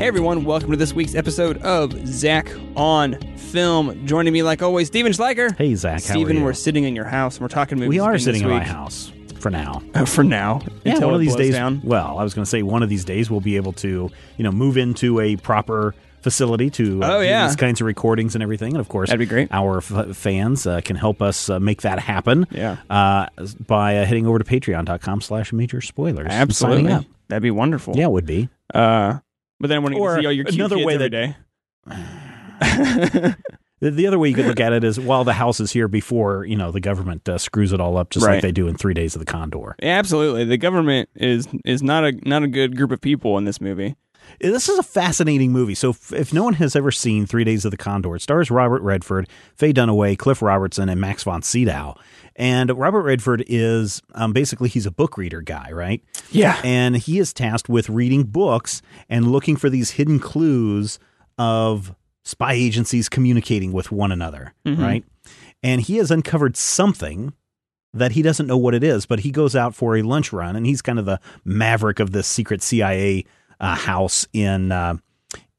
Hey everyone, welcome to this week's episode of Zach on Film. Joining me, like always, Stephen Schleicher. Hey, Zach, how are Stephen, you? we're sitting in your house and we're talking movies. We are again sitting this in my week. house for now. Uh, for now. Yeah, until one of it these blows days. Down. Well, I was going to say one of these days we'll be able to, you know, move into a proper facility to uh, Oh, do yeah. these kinds of recordings and everything. And of course, That'd be great. Our f- fans uh, can help us uh, make that happen. Yeah. uh, by uh, heading over to Patreon.com/slash Major Spoilers. and Absolutely. signing up. That'd be wonderful. Yeah, it would be. Uh, but then when you see all your cute another kids way every that- day. The, the other way you could look at it is while the house is here before you know the government uh, screws it all up, just Right. like they do in Three Days of the Condor. Yeah, absolutely. The government is is not a not a good group of people in this movie. This is a fascinating movie. So, if, if no one has ever seen Three Days of the Condor, it stars Robert Redford, Faye Dunaway, Cliff Robertson, and Max von Sydow. And Robert Redford is um, basically he's a book reader guy, right? Yeah. And he is tasked with reading books and looking for these hidden clues of spy agencies communicating with one another, right? And he has uncovered something that he doesn't know what it is, but he goes out for a lunch run, and he's kind of the maverick of this secret CIA uh, house in uh,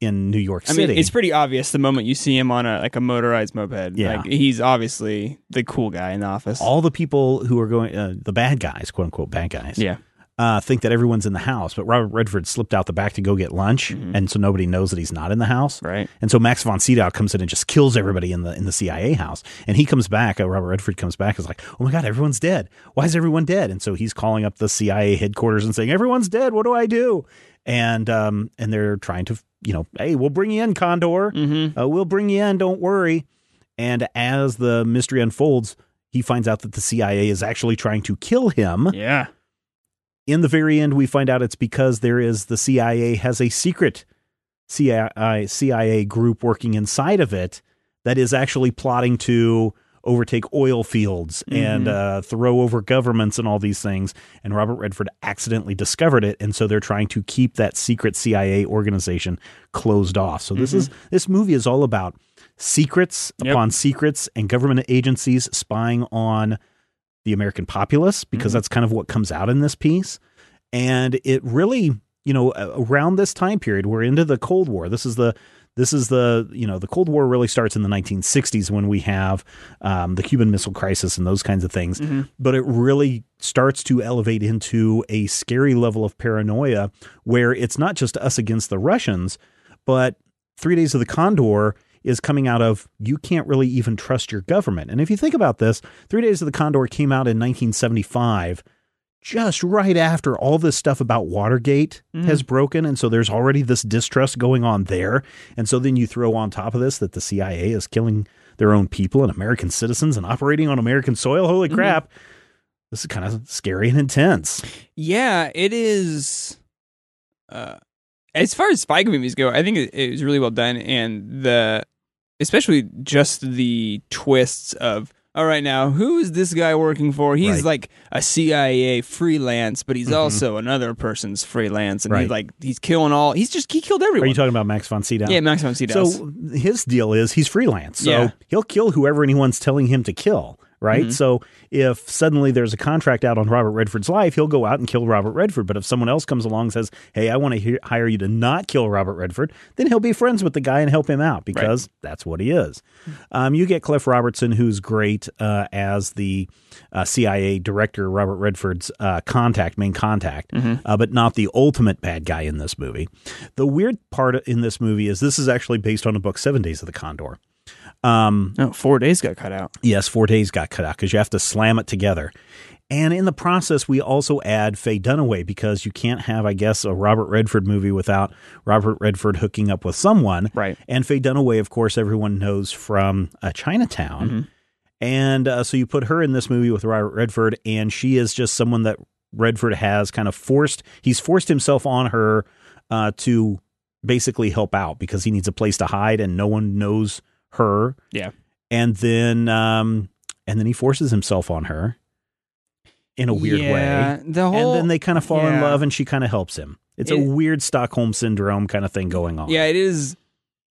in New York City. I mean, it's pretty obvious the moment you see him on a like a motorized moped. Yeah. Like he's obviously the cool guy in the office. all the people who are going, uh, the bad guys, quote unquote, bad guys, yeah. uh, think that everyone's in the house, but Robert Redford slipped out the back to go get lunch, and so nobody knows that he's not in the house. Mm-hmm. Right. And so Max von Sydow comes in and just kills everybody in the in the CIA house. And he comes back. Uh, Robert Redford comes back. Is like, oh my god, everyone's dead. Why is everyone dead? And so he's calling up the CIA headquarters and saying, everyone's dead. What do I do? And um and they're trying to you know, hey, we'll bring you in, Condor. Mm-hmm. Uh, we'll bring you in. Don't worry. And as the mystery unfolds, he finds out that the CIA is actually trying to kill him Yeah. in the very end, we find out it's because there is the CIA has a secret CIA, CIA group working inside of it that is actually plotting to overtake oil fields and uh, throw over governments and all these things. And Robert Redford accidentally discovered it, and so they're trying to keep that secret CIA organization closed off. So this is this movie is all about secrets Yep. upon secrets and government agencies spying on the American populace because Mm-hmm. that's kind of what comes out in this piece. And it really, you know, around this time period, we're into the Cold War. This is the this is the you know the Cold War really starts in the 1960s when we have um, the Cuban Missile Crisis and those kinds of things. But it really starts to elevate into a scary level of paranoia where it's not just us against the Russians, but Three Days of the Condor is coming out of you can't really even trust your government. And if you think about this, Three Days of the Condor came out in 1975, just right after all this stuff about Watergate has broken. And so there's already this distrust going on there. And so then you throw on top of this that the CIA is killing their own people and American citizens and operating on American soil. Holy crap. This is kind of scary and intense. Yeah, it is. Uh, as far as spy movies go, I think it, it was really well done, and the especially just the twists of. All right, now who is this guy working for? He's Right. Mm-hmm. like a CIA freelance, but he's also another person's freelance, and he's like he's killing all. He's just he killed everyone. Are you talking about Max von Sydow? yeah, Max von Sydow. So his deal is he's freelance. So Yeah. he'll kill whoever anyone's telling him to kill, right? Mhm. So if suddenly there's a contract out on Robert Redford's life, he'll go out and kill Robert Redford. But if someone else comes along and says, "Hey, I want to he- hire you to not kill Robert Redford," then he'll be friends with the guy and help him out because that's what he is. Um, you get Cliff Robertson, who's great uh, as the uh, CIA director, Robert Redford's uh, contact, main contact, uh, but not the ultimate bad guy in this movie. The weird part in this movie is this is actually based on a book, Seven Days of the Condor. Um, Oh, four days got cut out. Yes, four days got cut out because you have to slam it together. And in the process, we also add Faye Dunaway because you can't have, I guess, a Robert Redford movie without Robert Redford hooking up with someone. Right. And Faye Dunaway, of course, everyone knows from uh, Chinatown. Mhm. And uh, so you put her in this movie with Robert Redford, and she is just someone that Redford has kind of forced, he's forced himself on her uh, to basically help out because he needs a place to hide and no one knows her. Yeah. and then um and then he forces himself on her in a weird Yeah, way. The whole and then they kind of fall in love and she kind of helps him. It's a weird stockholm syndrome kind of thing going on. Yeah, it is.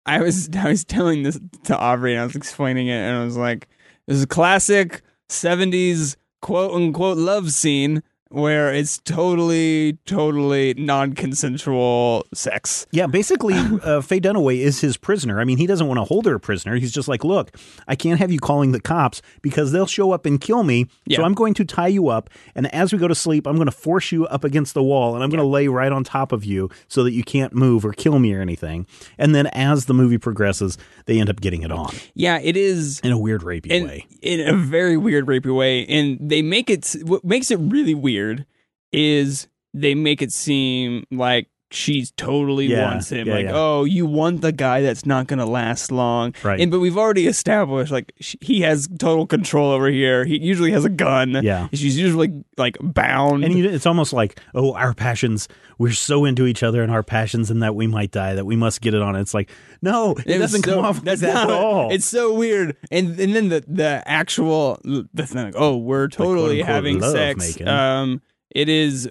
I was I was telling this to Aubrey and I was explaining it and I was like, "This is a classic '70s quote unquote love scene where it's totally, totally non-consensual sex." yeah basically uh, faye dunaway is his prisoner i mean he doesn't want to hold her a prisoner he's just like look i can't have you calling the cops because they'll show up and kill me so i'm going to tie you up and as we go to sleep i'm going to force you up against the wall and i'm going to lay right on top of you so that you can't move or kill me or anything and then as the movie progresses they end up getting it on Yeah, it is. in a weird rapey and way. in a very weird rapey way and they make it what makes it really weird is they make it seem like she's totally Yeah, wants him yeah, like yeah. oh you want the guy that's not gonna last long Right. and but we've already established like sh he has total control over here he usually has a gun Yeah. she's usually like bound And it's almost like, oh, our passions, we're so into each other and our passions and that we might die, that we must get it on. It's like, no, it, was doesn't so- come off that's that at all. It's so weird, and and then the the actual the thing, like, oh, we're totally quote-unquote having sex. making. Um, it is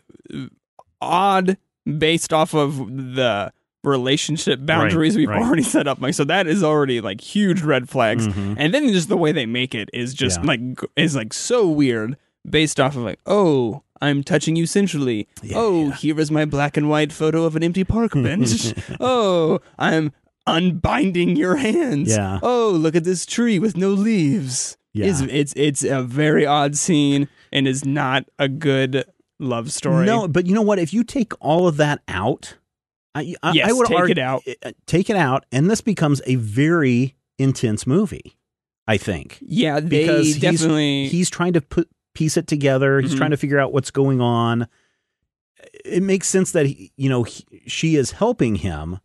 odd based off of the relationship boundaries we've right. already set up. Like, so that is already like huge red flags, Mhm. and then just the way they make it is just Yeah. like is like so weird based off of like, oh. I'm touching you sensually. oh, yeah. here is my black and white photo of an empty park bench. oh, I'm unbinding your hands. Yeah. Oh, look at this tree with no leaves. Yeah. It's, it's it's a very odd scene and is not a good love story. No, but you know what? If you take all of that out, I, I, Yes, I would take argue, it out. uh, Take it out, and this becomes a very intense movie. I think Yeah, because he's- definitely. he's trying to put piece it together. He's Mhm. trying to figure out what's going on. It makes sense that he, you know he, she is helping him,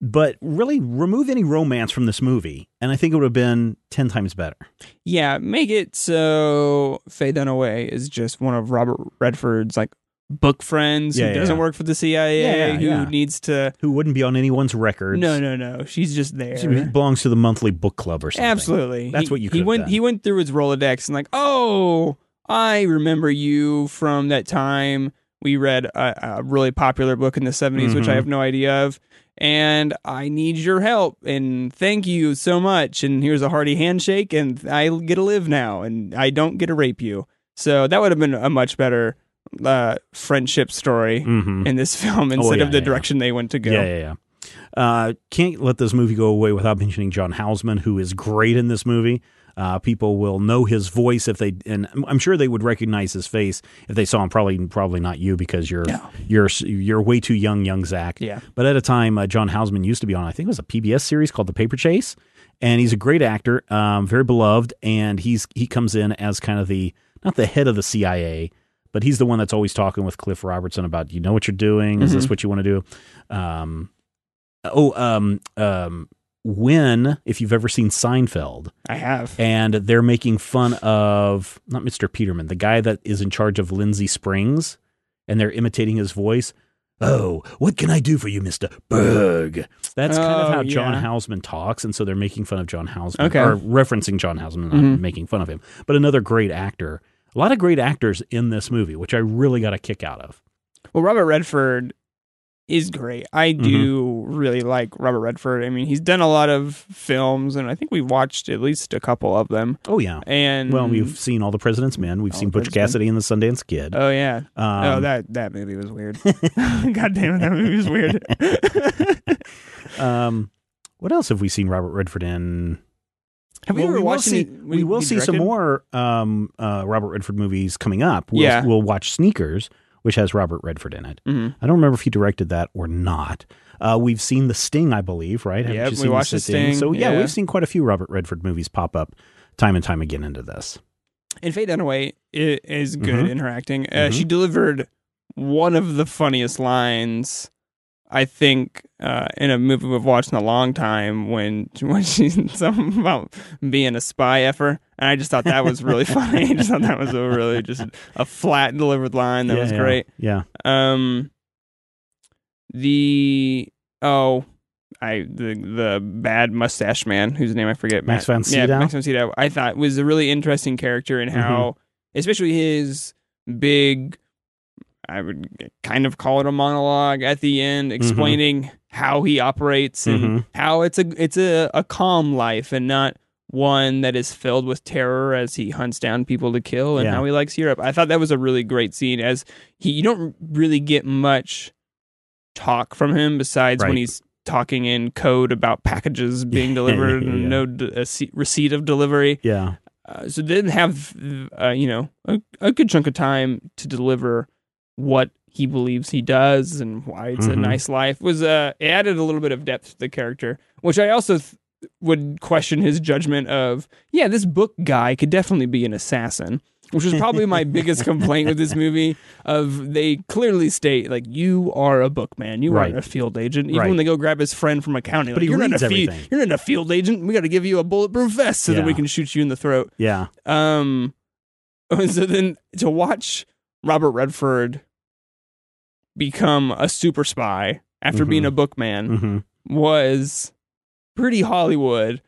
but really remove any romance from this movie, and I think it would have been ten times better. yeah, make it so Faye Dunaway is just one of Robert Redford's like book friends Yeah, who yeah, doesn't yeah. work for the CIA, who needs to. Who wouldn't be on anyone's records? No, no, no. She's just there. She belongs to the monthly book club or something. Absolutely. That's He- what you He went. done. He went through his Rolodex and like, oh, I remember you from that time we read a, a really popular book in the 70s, which I Mhm. have no idea of, and I need your help and thank you so much. And here's a hearty handshake, and I get to live now, and I don't get to rape you. So that would have been a much better uh, friendship story Mm-hmm. in this film instead yeah, of the yeah, yeah. direction they went to go. Yeah, yeah, yeah. Uh, can't let this movie go away without mentioning John Houseman, who is great in this movie. Uh, people will know his voice if they, and I'm sure they would recognize his face if they saw him. Probably, probably not you because you're No. you're you're way too young, young Zach. Yeah. But at a time, uh, John Houseman used to be on. I think it was a PBS series called The Paper Chase, and he's a great actor, um, very beloved. And he's he comes in as kind of the not the head of the CIA, but he's the one that's always talking with Cliff Robertson about you know what you're doing. Is this Mhm. what you want to do? Um, oh, um, um, when if you've ever seen Seinfeld, I have. and they're making fun of not Mr. Peterman, the guy that is in charge of Lindsay Springs, and they're imitating his voice. Oh, what can I do for you, Mister Berg? That's kind of Oh, how John yeah. Houseman talks, and so they're making fun of John Houseman, Okay. or referencing John Houseman, not Mhm. making fun of him. But another great actor, a lot of great actors in this movie, which I really got a kick out of. Well, Robert Redford is great. I do really like Robert Redford. I mean, he's done a lot of films, and I think we've watched at least a couple of them. Oh yeah. And Well, we've seen all the President's Men. We've All seen Butch President's Cassidy and the Sundance Kid. oh yeah, Um, oh that that movie was weird. God damn it, that movie was weird. um, what else have we seen Robert Redford in? Have we Well, ever will watched see, any? we will see some more um, uh, Robert Redford movies coming up. We'll, Yeah. we'll watch Sneakers, which has Robert Redford in it. Mhm. I don't remember if he directed that or not. Uh, we've seen The Sting, I believe, right? Haven't Yep, you we seen watched The Sit-In? Sting, So yeah, yeah. we've seen quite a few Robert Redford movies pop up time and time again into this. And Faye Dunaway is good Mhm. in her acting. Uh, Mhm. She delivered one of the funniest lines, I think, uh, in a movie we've watched in a long time when when she's something about being a spy effer. And I just thought that was really funny. I just thought that was a really just a flat delivered line that yeah, was yeah, great. Yeah. Um, the oh, I the the bad mustache man whose name I forget. Max Matt- von Yeah, Sydow? Max von Sydow. I thought was a really interesting character in how, Mm-hmm. especially his big. I would kind of call it a monologue at the end, Mm-hmm. explaining how he operates and Mhm. how it's a it's a, a calm life and not one that is filled with terror as he hunts down people to kill and Yeah. how he likes Europe. I thought that was a really great scene as he you don't really get much talk from him besides when he's talking in code about packages being delivered Yeah. and no d- a receipt of delivery. Yeah. Uh, so didn't have uh, you know a, a good chunk of time to deliver what he believes he does and why it's a Mhm. nice life was uh it added a little bit of depth to the character which i also th- would question his judgment of yeah this book guy could definitely be an assassin which was probably my biggest complaint with this movie of they clearly state like you are a bookman you Right. aren't a field agent even Right. when they go grab his friend from accounting But like, he you're not a fe- everything. you're not a field agent we got to give you a bulletproof vest so that we can shoot you in the throat Yeah. um, so then to watch Robert Redford become a super spy after Mhm. being a bookman hmm was pretty Hollywood.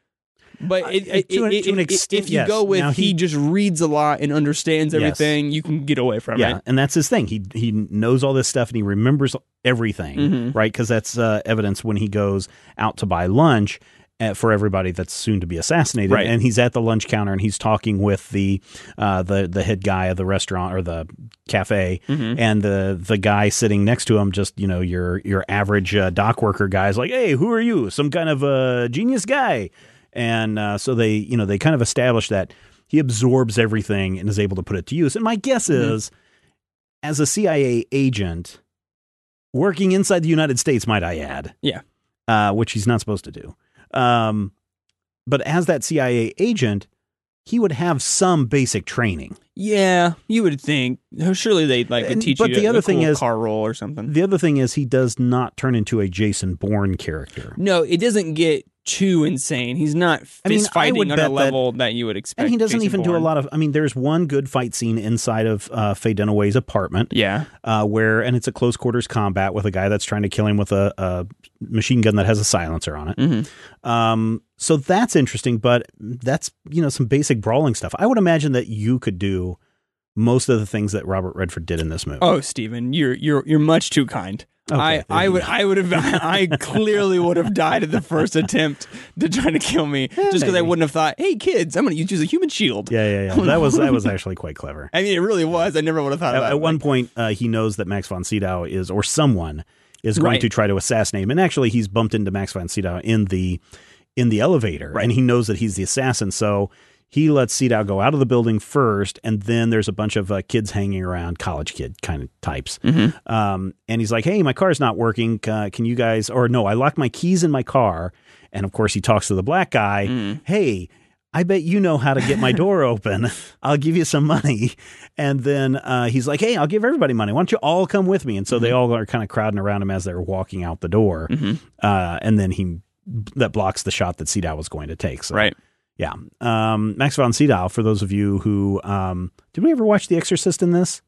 But it, Uh, it, to an- it- to an extent, if you yes. go with Now he, he- just reads a lot and understands Yes. everything, you can get away from Yeah, it. and that's his thing. He he knows all this stuff and he remembers everything, Mhm. right? Because that's uh, evidence when he goes out to buy lunch uh, for everybody that's soon to be assassinated, Right. and he's at the lunch counter and he's talking with the uh, the the head guy of the restaurant or the cafe, Mhm. and the the guy sitting next to him, just you know your your average uh, dock worker guy is like, hey, who are you? Some kind of a genius guy, and uh, so they you know they kind of establish that he absorbs everything and is able to put it to use. And my guess Mhm. is, as a CIA agent working inside the United States, might I add, Yeah. uh, which he's not supposed to do. Um, but as that CIA agent, he would have some basic training. Yeah, you would think. Surely they like And- teach but you the a, other a thing cool is- car roll or something. The other thing is, he does not turn into a Jason Bourne character. No, it doesn't get too insane. He's not fist I mean, fighting on a level that, you would expect. And he doesn't Jason even do a lot of. I mean, there's one good fight scene inside of uh, Faye Dunaway's apartment. Yeah. uh, where and it's a close quarters combat with a guy that's trying to kill him with a, a machine gun that has a silencer on it. Mhm. Um, so that's interesting, but that's you know some basic brawling stuff. I would imagine that you could do most of the things that Robert Redford did in this movie. Oh, Stephen, you're you're you're much too kind. Okay, I, I would. I would have I clearly would have died at the first attempt to try to kill me just because I wouldn't have thought, hey kids, I'm going to use a human shield. yeah, yeah, yeah. That was that was actually quite clever. I mean, it really was. I never would have thought At, at one point, uh, he knows that Max von Sydow is, or someone is going Right. to try to assassinate him, and actually, he's bumped into Max von Sydow in the in the elevator, Right. and he knows that he's the assassin. So he lets Sydow go out of the building first, and then there's a bunch of uh, kids hanging around, college kid kind of types. Mhm. Um, and he's like, "Hey, my car's not working. Uh, can you guys?" Or no, I locked my keys in my car. And of course, he talks to the black guy. Mm. Hey, I bet you know how to get my door open. I'll give you some money. And then uh, he's like, Hey, I'll give everybody money. Why don't you all come with me? And so Mm-hmm. they all are kind of crowding around him as they're walking out the door. Mhm. Uh, and then he that blocks the shot that Sydow was going to take. So right. Yeah. Um, Max von Sydow, for those of you who um, did we ever watch The Exorcist in this?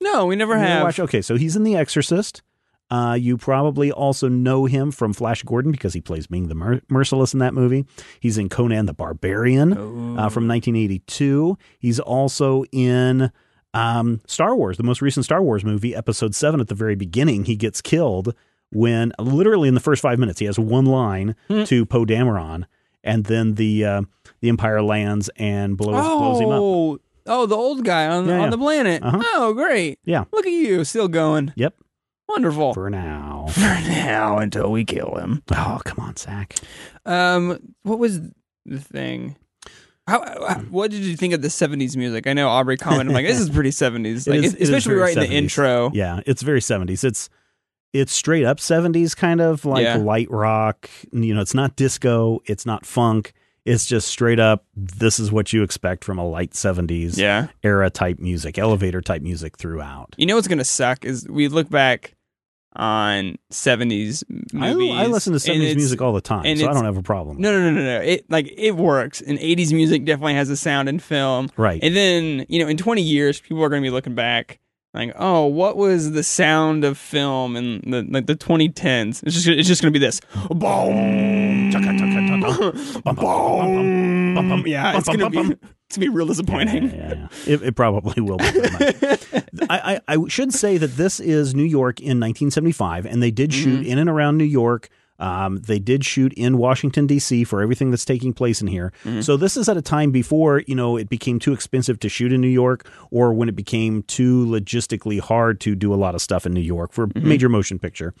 No, we never ever have. watch- okay, so he's in The Exorcist. Uh, you probably also know him from Flash Gordon because he plays Ming the Mer- Merciless in that movie. He's in Conan the Barbarian uh, from 1982. He's also in um, Star Wars, the most recent Star Wars movie, Episode 7. At the very beginning, he gets killed when literally in the first five minutes he has one line Hmm. to Poe Dameron, and then the uh, the Empire lands and blows blows him up. Oh, oh, the old guy on Yeah, on yeah. the planet. Uh-huh. Oh, great. Yeah. Look at you, still going. Yep, Wonderful. for now. For now, until we kill him. Oh, come on, Zach. Um, what was the thing? How, how- what did you think of the '70s music? I know Aubrey commented like, "This is pretty '70s," like, is- especially right in the intro. Yeah, it's very 70s. It's it's straight up 70s kind of like Yeah. light rock. You know, it's not disco, it's not funk. It's just straight up this is what you expect from a light 70s Yeah. era type music, elevator type music throughout. You know what's gonna suck is we look back on '70s I, movies. I listen to 70s music all the time, so I don't have a problem. No, no, no, no, no. It like it works. And '80s music definitely has a sound in film. Right. And then you know, in 20 years, people are going to be looking back like, oh, what was the sound of film in the like the 2010s? It's just it's just going to be this. Boom. Bum, Yeah, it's going to be it's going to be real Yeah, disappointing. yeah, yeah. It, it probably will be. I, I, I should say that this is New York in 1975, and they did mm-hmm. shoot in and around New York. Um, they did shoot in Washington D.C. for everything that's taking place in here. So this is at a time before you know it became too expensive to shoot in New York, or when it became too logistically hard to do a lot of stuff in New York for a major motion picture.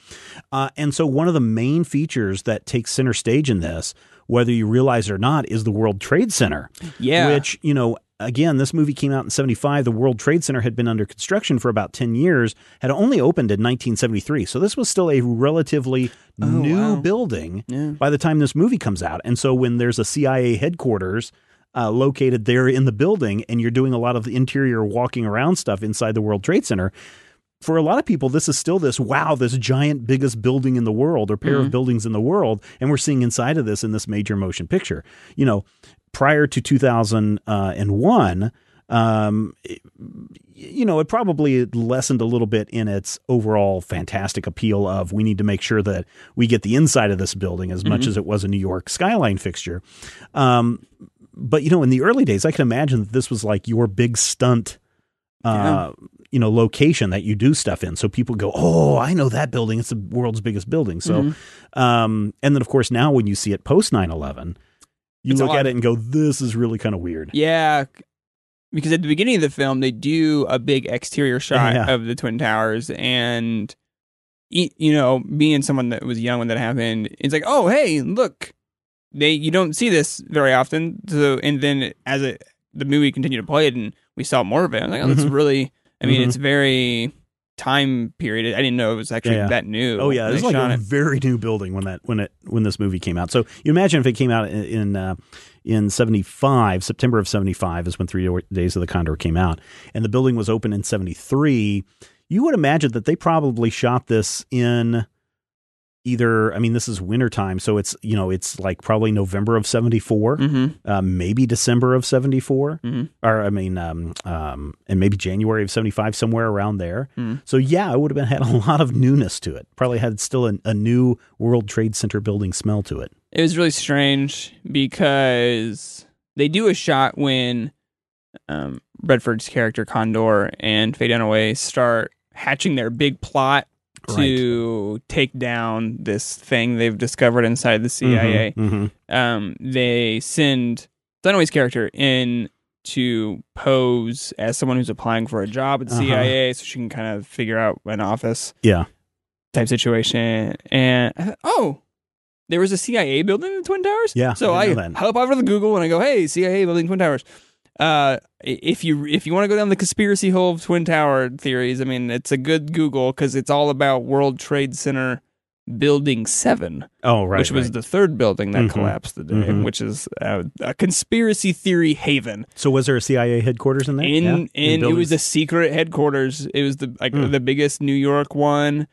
Uh, and so one of the main features that takes center stage in this, whether you realize it or not, is the World Trade Center Yeah. which you know again this movie came out in 75 the world trade center had been under construction for about 10 years had only opened in 1973 so this was still a relatively new wow. building Yeah. by the time this movie comes out and so when there's a cia headquarters uh, located there in the building and you're doing a lot of the interior walking around stuff inside the world trade center for a lot of people, this is still this wow, this giant, biggest building in the world or pair of buildings in the world. And we're seeing inside of this in this major motion picture. You know, prior to 2001, um, you know, it probably lessened a little bit in its overall fantastic appeal of we need to make sure that we get the inside of this building as much as it was a New York skyline fixture. Um, but, you know, in the early days, I can imagine that this was like your big stunt uh, you know, location that you do stuff in. So people go, "Oh, I know that building. It's the world's biggest building." So, Mm-hmm. um, and then of course now when you see it post 9/11, you It's look at it and go, "This is really kind of weird." Yeah, because at the beginning of the film, they do a big exterior shot Yeah. of the Twin Towers, and you know, being someone that was young when that happened, it's like, oh, hey, look, they you don't see this very often. So, and then as it the movie continued to play it, and we saw more of it, I'm like, oh, that's Mhm. really. I mean, Mhm. it's very time period. I didn't know it was actually Yeah, that new. Oh yeah, it was like a it. very new building when that when it when this movie came out. So you imagine if it came out in in, uh, in seventy five, September of seventy five is when Three Days of the Condor came out, and the building was open in seventy three. You would imagine that they probably shot this in either. I mean, this is wintertime, so it's you know it's like probably November of seventy four, Mhm. uh, maybe December of seventy four, Mhm. or I mean, um, um, and maybe January of seventy five, somewhere around there. Mhm. So yeah, it would have been had a lot of newness to it. Probably had still a, a new World Trade Center building smell to it. It was really strange because they do a shot when um, Redford's character Condor and Faye Dunaway start hatching their big plot to take down this thing they've discovered inside the CIA. Mhm, Um, they send Dunaway's character in to pose as someone who's applying for a job at the Uh-huh. CIA, so she can kind of figure out an office Yeah. type situation. And thought, oh, there was a CIA building in the Twin Towers. Yeah, So I I, didn't know that. hop over to Google and I go, hey, CIA building Twin Towers. Uh, if you if you want to go down the conspiracy hole of Twin Tower theories, I mean, it's a good Google because it's all about World Trade Center Building Seven, Oh right. which was right. the third building that Mhm. collapsed the day, Mhm. which is uh, a conspiracy theory haven. so was there a CIA headquarters in there? In Yeah? in it was a secret headquarters. It was the like Mm. the biggest New York one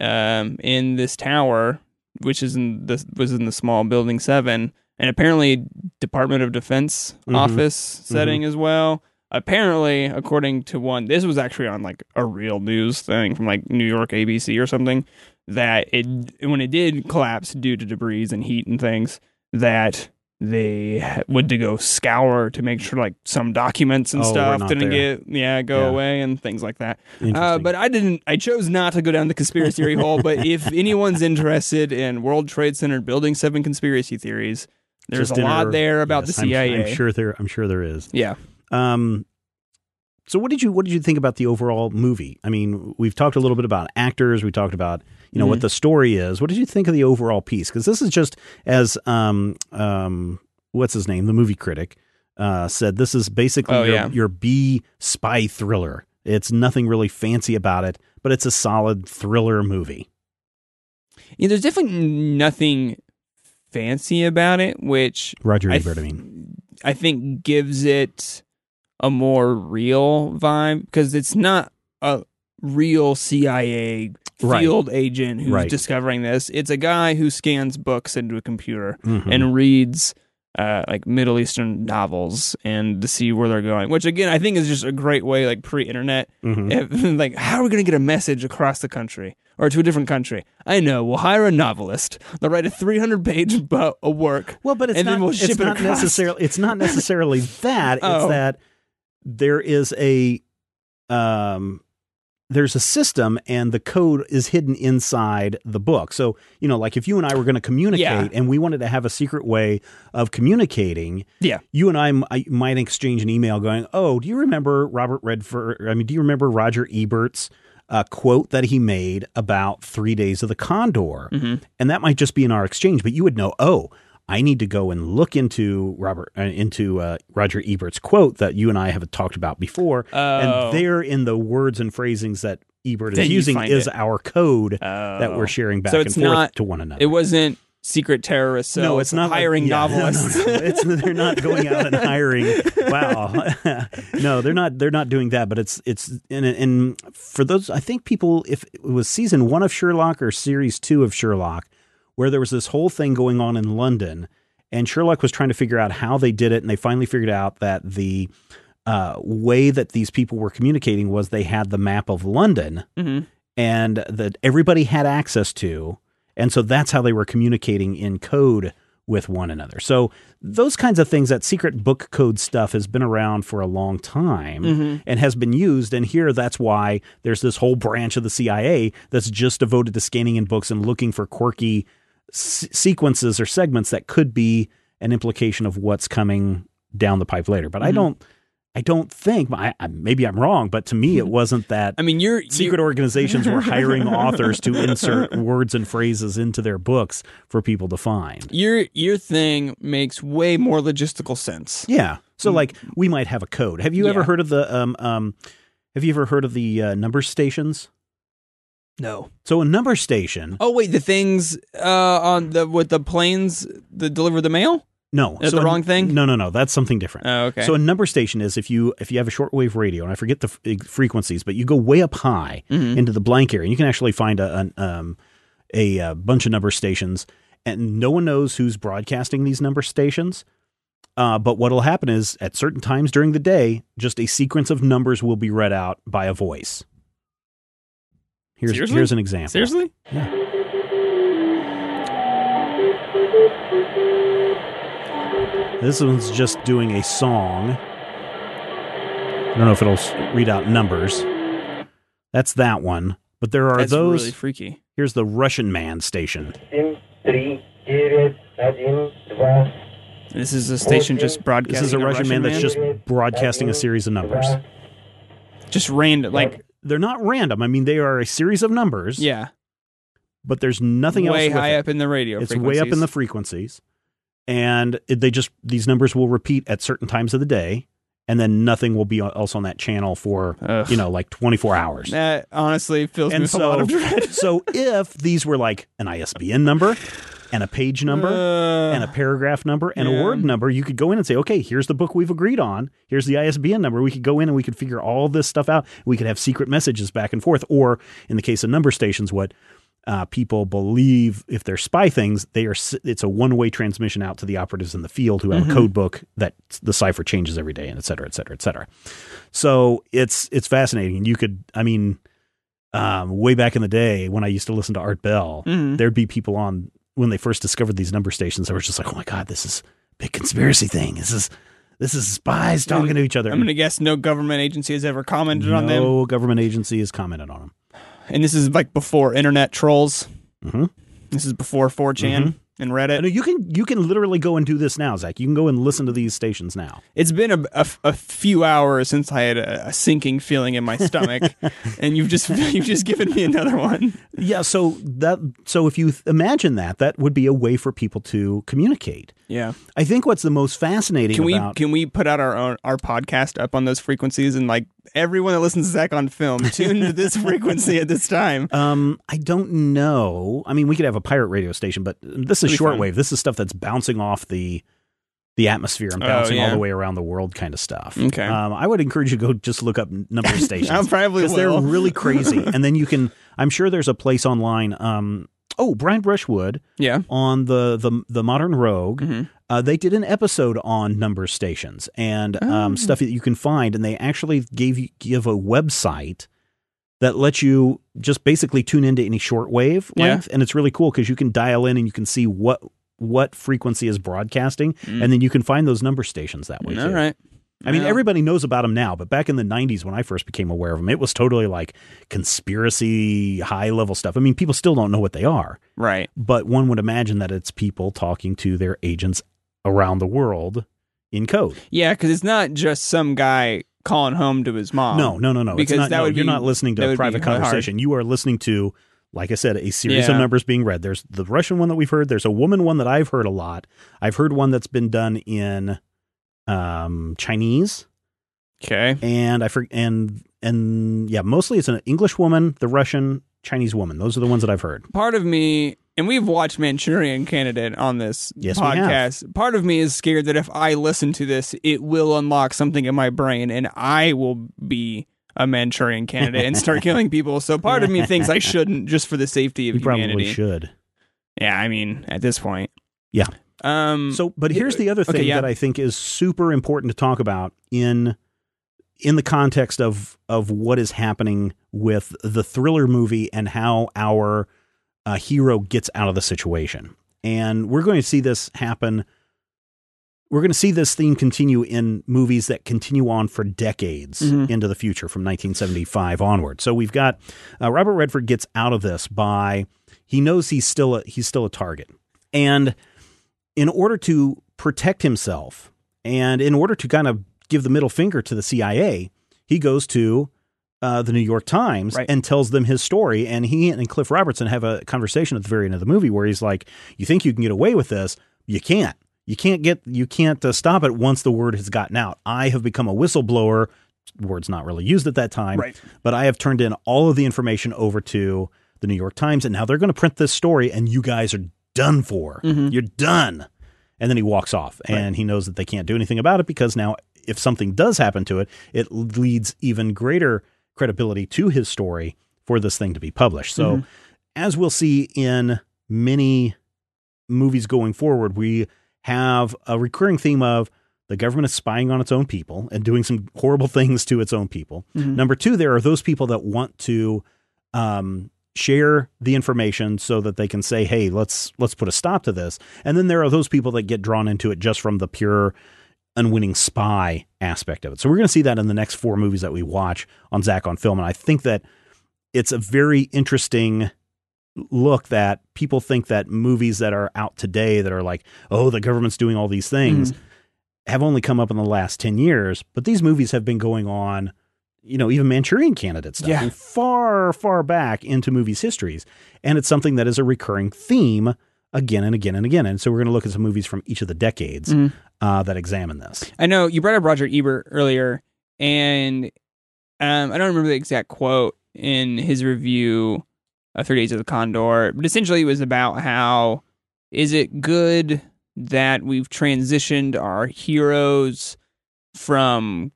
um, in this tower, which is in the was in the small building seven, and apparently Department of Defense Mhm. office setting as well. Apparently, according to one, this was actually on like a real news thing from like New York ABC or something. That it when it did collapse due to debris and heat and things, that they went to go scour to make sure like some documents and Oh, stuff didn't there. get yeah go Yeah. away and things like that. Uh, but I didn't. I chose not to go down the conspiracy theory hole. But if anyone's interested in World Trade Center Building Seven conspiracy theories, there's Just a lot there about yes, the I'm- CIA. I'm, sure there. I'm sure there is. Yeah. Um, so what did you what did you think about the overall movie? I mean, we've talked a little bit about actors. We talked about you know what Mhm. the story is. What did you think of the overall piece? Because this is just as um um what's his name, the movie critic uh, said. This is basically Oh, your, yeah. your B spy thriller. It's nothing really fancy about it, but it's a solid thriller movie. Yeah, there's definitely nothing fancy about it, which Roger I, Ebert. I th- mean, I think gives it a more real vibe because it's not a real CIA Right. field agent who's Right. discovering this. It's a guy who scans books into a computer mhm. and reads uh, like Middle Eastern novels and to see where they're going. Which again, I think is just a great way, like pre-internet. Mhm. If- like, how are we going to get a message across the country or to a different country? I know. We'll hire a novelist. They'll write a 300-page bu- a work. Well, but it's and not. then we'll it's ship it not necessarily. It's not necessarily that. It's Oh. that there is a um there's a system and the code is hidden inside the book. So, you know, like if you and I were going to communicate Yeah. and we wanted to have a secret way of communicating, Yeah. you and I, m- I might exchange an email going, "Oh, do you remember Robert Redford? I mean, do you remember Roger Ebert's uh, quote that he made about Three Days of the Condor?" Mhm. And that might just be in our exchange, but you would know, "Oh, I need to go and look into Robert uh, into uh, Roger Ebert's quote that you and I have talked about before." Oh. And there, in the words and phrasings that Ebert Then is using, is it. our code that Oh. we're sharing back So and forth not- to one another. It wasn't secret terrorists. no, it's not like- hiring yeah, no, no, novelists. no. It's they're not going out and hiring. Wow, no, they're not. They're not doing that. But it's it's and, and for those, I think people, if it was season one of Sherlock or series two of Sherlock, where there was this whole thing going on in London, and Sherlock was trying to figure out how they did it, and they finally figured out that the uh, way that these people were communicating was they had the map of London Mhm. and that everybody had access to. And so that's how they were communicating in code with one another. So those kinds of things, that secret book code stuff has been around for a long time Mhm. and has been used. And here that's why there's this whole branch of the CIA that's just devoted to scanning in books and looking for quirky s- sequences or segments that could be an implication of what's coming down the pipe later. But I Mhm. don't I don't think I, I, maybe I'm wrong, but to me it wasn't that I mean, you're secret you're- organizations were hiring authors to insert words and phrases into their books for people to find. Your your thing makes way more logistical sense. Yeah. So like we might have a code. Have you ever heard of the um um have you ever heard of the uh, number stations? No. So a number station Oh wait, the things uh, on the with the planes that deliver the mail. no, Is so the a- wrong thing? No, no, no. That's something different. Oh, okay. So a number station is if you if you have a shortwave radio, and I forget the f- frequencies, but you go way up high Mhm. into the blank area, and you can actually find a an, um, a, uh bunch of number stations, and no one knows who's broadcasting these number stations. Uh, but what'll happen is at certain times during the day, just a sequence of numbers will be read out by a voice. Here's Seriously? here's an example. Seriously? Yeah. This one's just doing a song. I don't know if it'll read out numbers. That's that one. But there are That's those. Really freaky. Here's the Russian man station. This is a station just broadcasting. This is a, Russian, Russian man, man, that's just broadcasting a series of numbers. Just random, like they're not random. I mean, they are a series of numbers. yeah, But there's nothing way else. with high it. up in the radio. It's way up in the frequencies. and it, they just these numbers will repeat at certain times of the day, and then nothing will be else on that channel for Ugh. you know like 24 hours. That honestly me and with a lot so, of dread. so if these were like an ISBN number and a page number Uh, and a paragraph number and yeah. a word number, you could go in and say, okay, here's the book we've agreed on. Here's the ISBN number. We could go in and we could figure all this stuff out. We could have secret messages back and forth. Or in the case of number stations, what uh, people believe if they're spy things, they are. It's a one way transmission out to the operatives in the field who have Mm-hmm. a code book that the cipher changes every day, and et cetera, et cetera, et cetera. So it's it's fascinating. And you could, I mean, um, way back in the day when I used to listen to Art Bell, Mhm. there'd be people on when they first discovered these number stations. They were just like, "Oh my god, this is big conspiracy thing. This is this is spies talking to each other. I'm going to guess no government agency has ever commented on them. no government agency has commented on them. And this is like before internet trolls. Mhm. This is before 4chan and I Reddit. know you can you can literally go and do this now, Zach. You can go and listen to these stations now. It's been a, a, a few hours since I had a, a sinking feeling in my stomach, and you've just you've just given me another one. Yeah, so that so if you th- imagine that, that would be a way for people to communicate. Yeah. I think what's the most fascinating Can we about can we put out our own our podcast up on those frequencies and like everyone that listens to Zach on film tune to this frequency at this time? Um, I don't know. I mean, we could have a pirate radio station, but this is fun. shortwave. This is stuff that's bouncing off the the atmosphere and Oh, bouncing all the way around the world, kind of stuff. Okay. Um, I would encourage you to go just look up number of stations. I probably because they're really crazy. and then you can. I'm sure there's a place online. Um, oh, Brian Brushwood Yeah. on the the the Modern Rogue. Mhm. Uh, they did an episode on number stations and Oh. um, stuff that you can find, and they actually gave you give a website that lets you just basically tune into any shortwave Yeah. length, and it's really cool because you can dial in and you can see what what frequency is broadcasting, Mm. and then you can find those number stations that way. All too. right. I mean, everybody knows about them now, but back in the 90s when I first became aware of them, it was totally like conspiracy, high level stuff. I mean, people still don't know what they are, Right. but one would imagine that it's people talking to their agents around the world in code. Yeah, because it's not just some guy calling home to his mom. no, no, no, no. Because not, that no, would you're be- not listening to a private hard. conversation. You are listening to, like I said, a series of numbers being read. There's the Russian one that we've heard. There's a woman one that I've heard a lot. I've heard one that's been done in um, Chinese. Okay. and I for, and and yeah, mostly it's an English woman, the Russian, Chinese woman. Those are the ones that I've heard. Part of me, and we've watched Manchurian Candidate on this Yes, podcast. Part of me is scared that if I listen to this, it will unlock something in my brain, and I will be a Manchurian Candidate and start killing people. So part of me thinks I shouldn't, just for the safety of You probably humanity. should. Yeah, I mean, at this point. Yeah. Um. So, but here's the other Okay, thing yeah. that I think is super important to talk about in in the context of of what is happening with the thriller movie and how our uh, hero gets out of the situation. And we're going to see this happen. We're going to see this theme continue in movies that continue on for decades Mhm. into the future from 1975 onward. So we've got uh, Robert Redford gets out of this by he knows he's still a, he's still a target. And in order to protect himself and in order to kind of give the middle finger to the CIA, he goes to uh, the New York Times Right. and tells them his story. And he and Cliff Robertson have a conversation at the very end of the movie where he's like, "You think you can get away with this? You can't. You can't get. You can't uh, stop it once the word has gotten out. I have become a whistleblower. Words not really used at that time, Right. but I have turned in all of the information over to the New York Times, and now they're going to print this story, and you guys are done for. Mhm. You're done. And then he walks off, and he knows that they can't do anything about it because now, if something does happen to it, it leads even greater credibility to his story for this thing to be published. So, Mhm. as we'll see in many movies going forward, we have a recurring theme of the government is spying on its own people and doing some horrible things to its own people. Mhm. Number two, there are those people that want to um, share the information so that they can say, "Hey, let's let's put a stop to this." And then there are those people that get drawn into it just from the pure unwitting spy aspect of it. So we're going to see that in the next four movies that we watch on Zach on Film, and I think that it's a very interesting look that people think that movies that are out today that are like, oh, the government's doing all these things mm-hmm. have only come up in the last 10 years, but these movies have been going on, you know, even Manchurian candidate stuff Yeah. far, far back into movies' histories. And it's something that is a recurring theme again and again and again. And so we're going to look at some movies from each of the decades Mhm. uh, that examine this. I know you brought up Roger Ebert earlier, and um, I don't remember the exact quote in his review of Three Days of the Condor, but essentially it was about how is it good that we've transitioned our heroes from mm,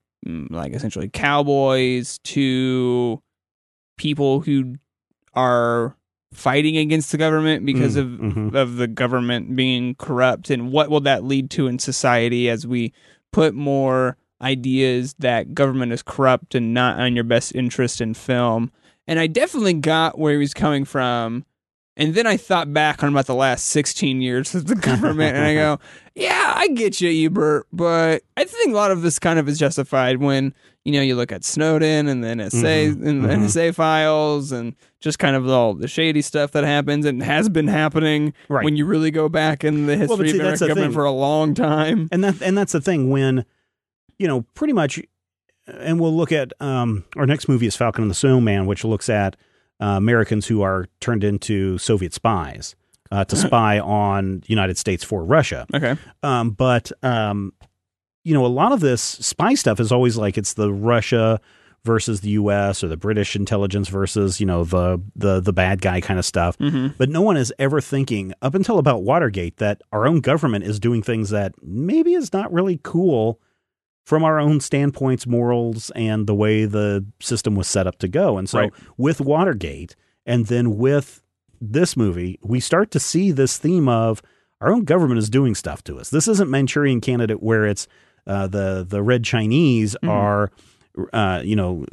like essentially cowboys to people who are fighting against the government because Mm, of mhm. of the government being corrupt and what will that lead to in society as we put more ideas that government is corrupt and not on your best interest in film and i definitely got where he was coming from And then I thought back on about the last 16 years of the government, and I go, yeah, I get you, Ebert, but I think a lot of this kind of is justified when you know you look at Snowden and the NSA Mhm, and the mhm. NSA files and just kind of all the shady stuff that happens and has been happening Right. when you really go back in the history but see, of American the government thing. for a long time. and that and that's the thing when you know pretty much and we'll look at um our next movie is falcon and the snowman which looks at uh, americans who are turned into soviet spies uh, to spy on the united states for russia. Okay. um, but um, you know a lot of this spy stuff is always like it's the russia versus the us or the british intelligence versus you know the the the bad guy kind of stuff. Hmm but no one is ever thinking, up until about Watergate, that our own government is doing things that maybe is not really cool from our own standpoints, morals, and the way the system was set up to go. And so Right. with Watergate and then with this movie, we start to see this theme of our own government is doing stuff to us. This isn't Manchurian Candidate where it's uh, the the red Chinese Mhm. are, uh, you know,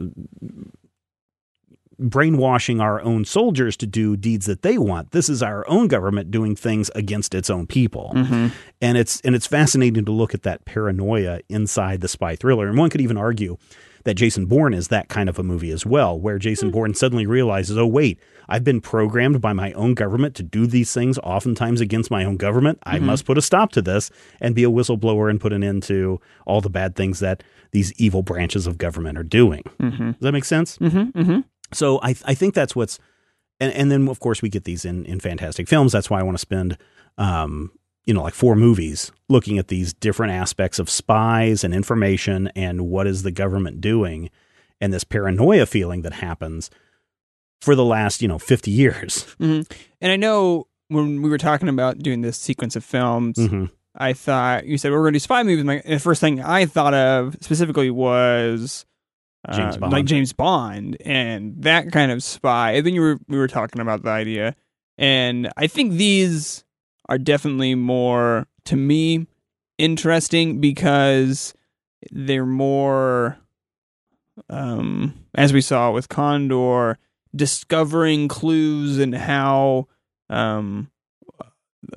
brainwashing our own soldiers to do deeds that they want. This is our own government doing things against its own people. hmm And it's and it's fascinating to look at that paranoia inside the spy thriller. And one could even argue that Jason Bourne is that kind of a movie as well, where Jason Bourne suddenly realizes, "Oh wait, I've been programmed by my own government to do these things oftentimes against my own government. I must put a stop to this and be a whistleblower and put an end to all the bad things that these evil branches of government are doing." hmm Does that make sense? So I I think that's what's and and then of course we get these in in fantastic films. That's why I want to spend um you know like four movies looking at these different aspects of spies and information and what is the government doing and this paranoia feeling that happens for the last, you know, 50 years. hmm And I know when we were talking about doing this sequence of films, Mhm. I thought you said we are going to do spy movies. My the first thing I thought of specifically was James Bond. like James Bond and that kind of spy. And then you were we were talking about the idea, and I think these are definitely more to me interesting because they're more, um, as we saw with Condor, discovering clues and how um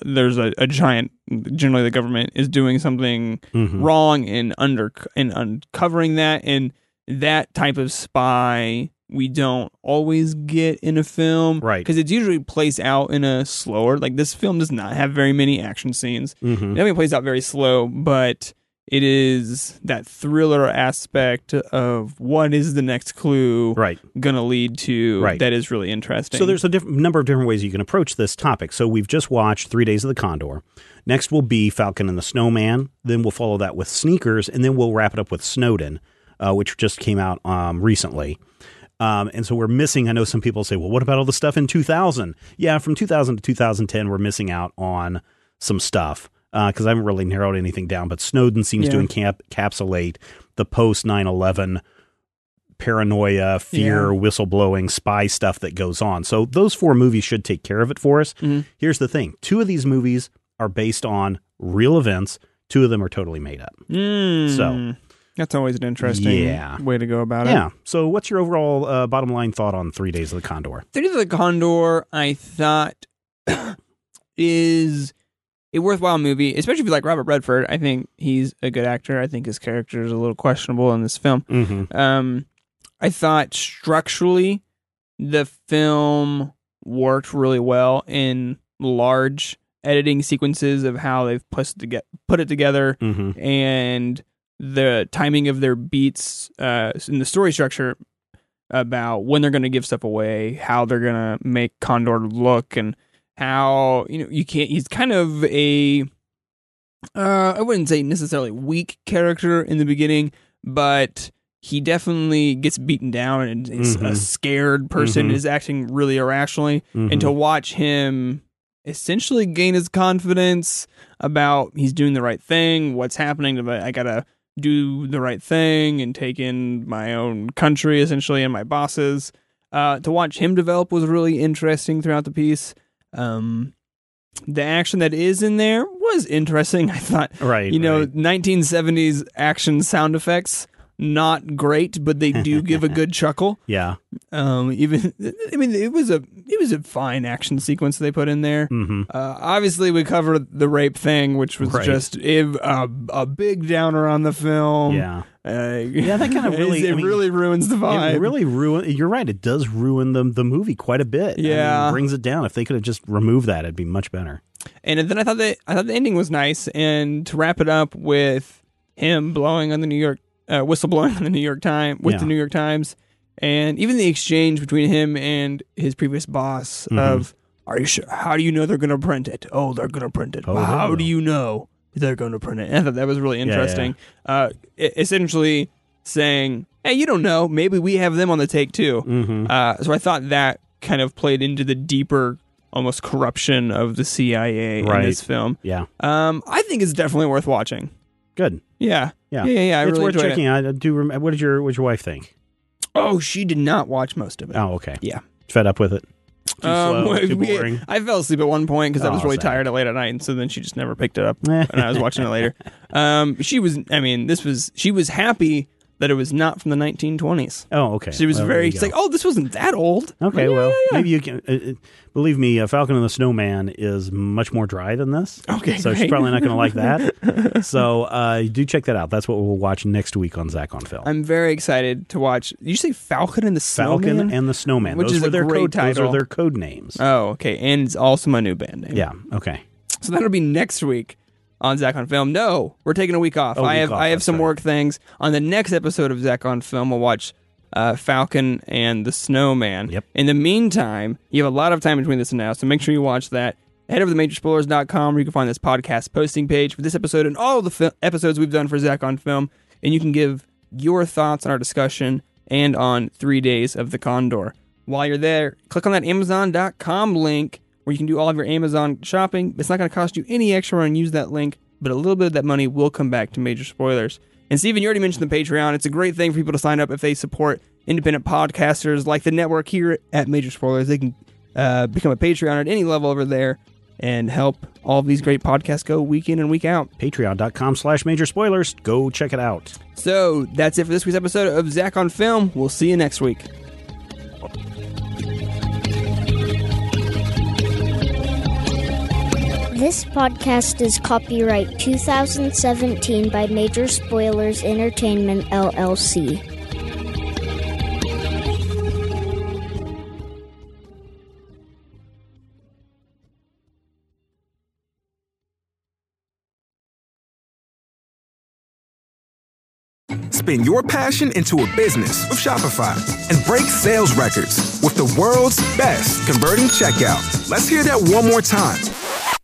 there's a, a giant generally the government is doing something Mhm. wrong in under in uncovering that and that type of spy we don't always get in a film Right. because it's usually placed out in a slower like this film does not have very many action scenes Mhm. it definitely plays out very slow but it is that thriller aspect of what is the next clue Right. gonna lead to Right. that is really interesting So there's a diff- number of different ways you can approach this topic. So we've just watched Three Days of the Condor. Next will be Falcon and the Snowman. Then we'll follow that with Sneakers, and then we'll wrap it up with Snowden, uh, which just came out um, recently. Um, and so we're missing. I know some people say, "Well, what about all the stuff in 2000?" Yeah, from 2000 to 2010, we're missing out on some stuff because I haven't really narrowed anything down. But Snowden seems to encap- encapsulate the post 9/11 paranoia, fear, whistleblowing, spy stuff that goes on. So those four movies should take care of it for us. Mhm. Here's the thing: two of these movies are based on real events. Two of them are totally made up. Mm. So- that's always an interesting Yeah. way to go about it. Yeah. So what's your overall uh, bottom line thought on Three Days of the Condor? Three Days of the Condor, I thought is a worthwhile movie, especially if you like Robert Redford. I think he's a good actor. I think his character is a little questionable in this film. Mm-hmm. Um, I thought structurally the film worked really well in large editing sequences of how they've put it, put it together Mm-hmm. and the timing of their beats uh, in the story structure about when they're going to give stuff away, how they're going to make Condor look, and how you know you can't. He's kind of a uh, I wouldn't say necessarily weak character in the beginning, but he definitely gets beaten down and is Mhm. a scared person Mhm. is acting really irrationally Mm-hmm. and to watch him essentially gain his confidence about he's doing the right thing, what's happening to I gotta do the right thing and take in my own country essentially and my bosses. Uh, to watch him develop was really interesting throughout the piece. Um, the action that is in there was interesting. I thought, right. you know, right. 1970s action sound effects not great, but they do give a good chuckle. Yeah. Um, even I mean, it was a it was a fine action sequence they put in there. Mm-hmm. Uh, obviously, we covered the rape thing, which was Right. just a, a, a big downer on the film. Yeah. uh, Yeah, that kind of really- it, I mean, really ruins the vibe. It really ruin. You're right. It does ruin the the movie quite a bit. I mean, Yeah. it brings it down. If they could have just removed that, it'd be much better. And then I thought that I thought the ending was nice. And to wrap it up with him blowing on the New York uh, whistle blowing on the New York Times with Yeah. the New York Times, and even the exchange between him and his previous boss Mm-hmm. of, "Are you sure? How do you know they're going to print it? Oh, they're going to print it. Oh, Well, how do you know they're going to print it?" And I thought that was really yeah. interesting. Uh, e- essentially saying, "Hey, you don't know. Maybe we have them on the take too." Mm-hmm. Uh, so I thought that kind of played into the deeper, almost corruption of the CIA Right. in this film. Yeah. Um, I think it's definitely worth watching. Good. Yeah, Yeah. yeah, yeah. yeah, it's really worth checking it. out. I do. Rem- what did your What did your wife think? Oh, she did not watch most of it. Oh, okay. Yeah. Fed up with it. Too Um, slow. Too we- boring. I fell asleep at one point because I was Oh, really sad. tired at late at night, and so then she just never picked it up, and I was watching it later. Um, she was, I mean, this was she was happy that it was not from the 1920s. Oh, okay. She was Well, very she's like, oh, this wasn't that old. Okay, I'm well, yeah, yeah, maybe you can. Uh, uh, believe me, uh, Falcon and the Snowman is much more dry than this. Okay, so she's probably not going to like that. so uh, do check that out. That's what we'll watch next week on Zach on Film. I'm very excited to watch. You say Falcon and the Snowman? Falcon and the Snowman, Which those is a their great code. Those are their code names. Oh, okay. And it's also my new band name. yeah. Okay. So that'll be next week on Zach on Film. No, we're taking a week off. A I week have off, I have some right. work things. On the next episode of Zach on Film, we'll watch uh, Falcon and the Snowman. Yep. In the meantime, you have a lot of time between this and now, so make sure you watch that. Head over to majorspoilers.com where you can find this podcast posting page for this episode and all the fi- episodes we've done for Zach on Film, and you can give your thoughts on our discussion and on Three Days of the Condor. While you're there, click on that Amazon.com link where you can do all of your Amazon shopping. It's not going to cost you any extra and use that link, but a little bit of that money will come back to Major Spoilers. And Stephen, you already mentioned the Patreon. It's a great thing for people to sign up if they support independent podcasters like the network here at Major Spoilers. They can uh, become a Patreon at any level over there and help all of these great podcasts go week in and week out. Patreon.com slash major spoilers. Go check it out. So that's it for this week's episode of Zach on Film. We'll see you next week. This podcast is copyright 2017 by Major Spoilers Entertainment LLC. Spin your passion into a business with Shopify and break sales records with the world's best converting checkout. Let's hear that one more time.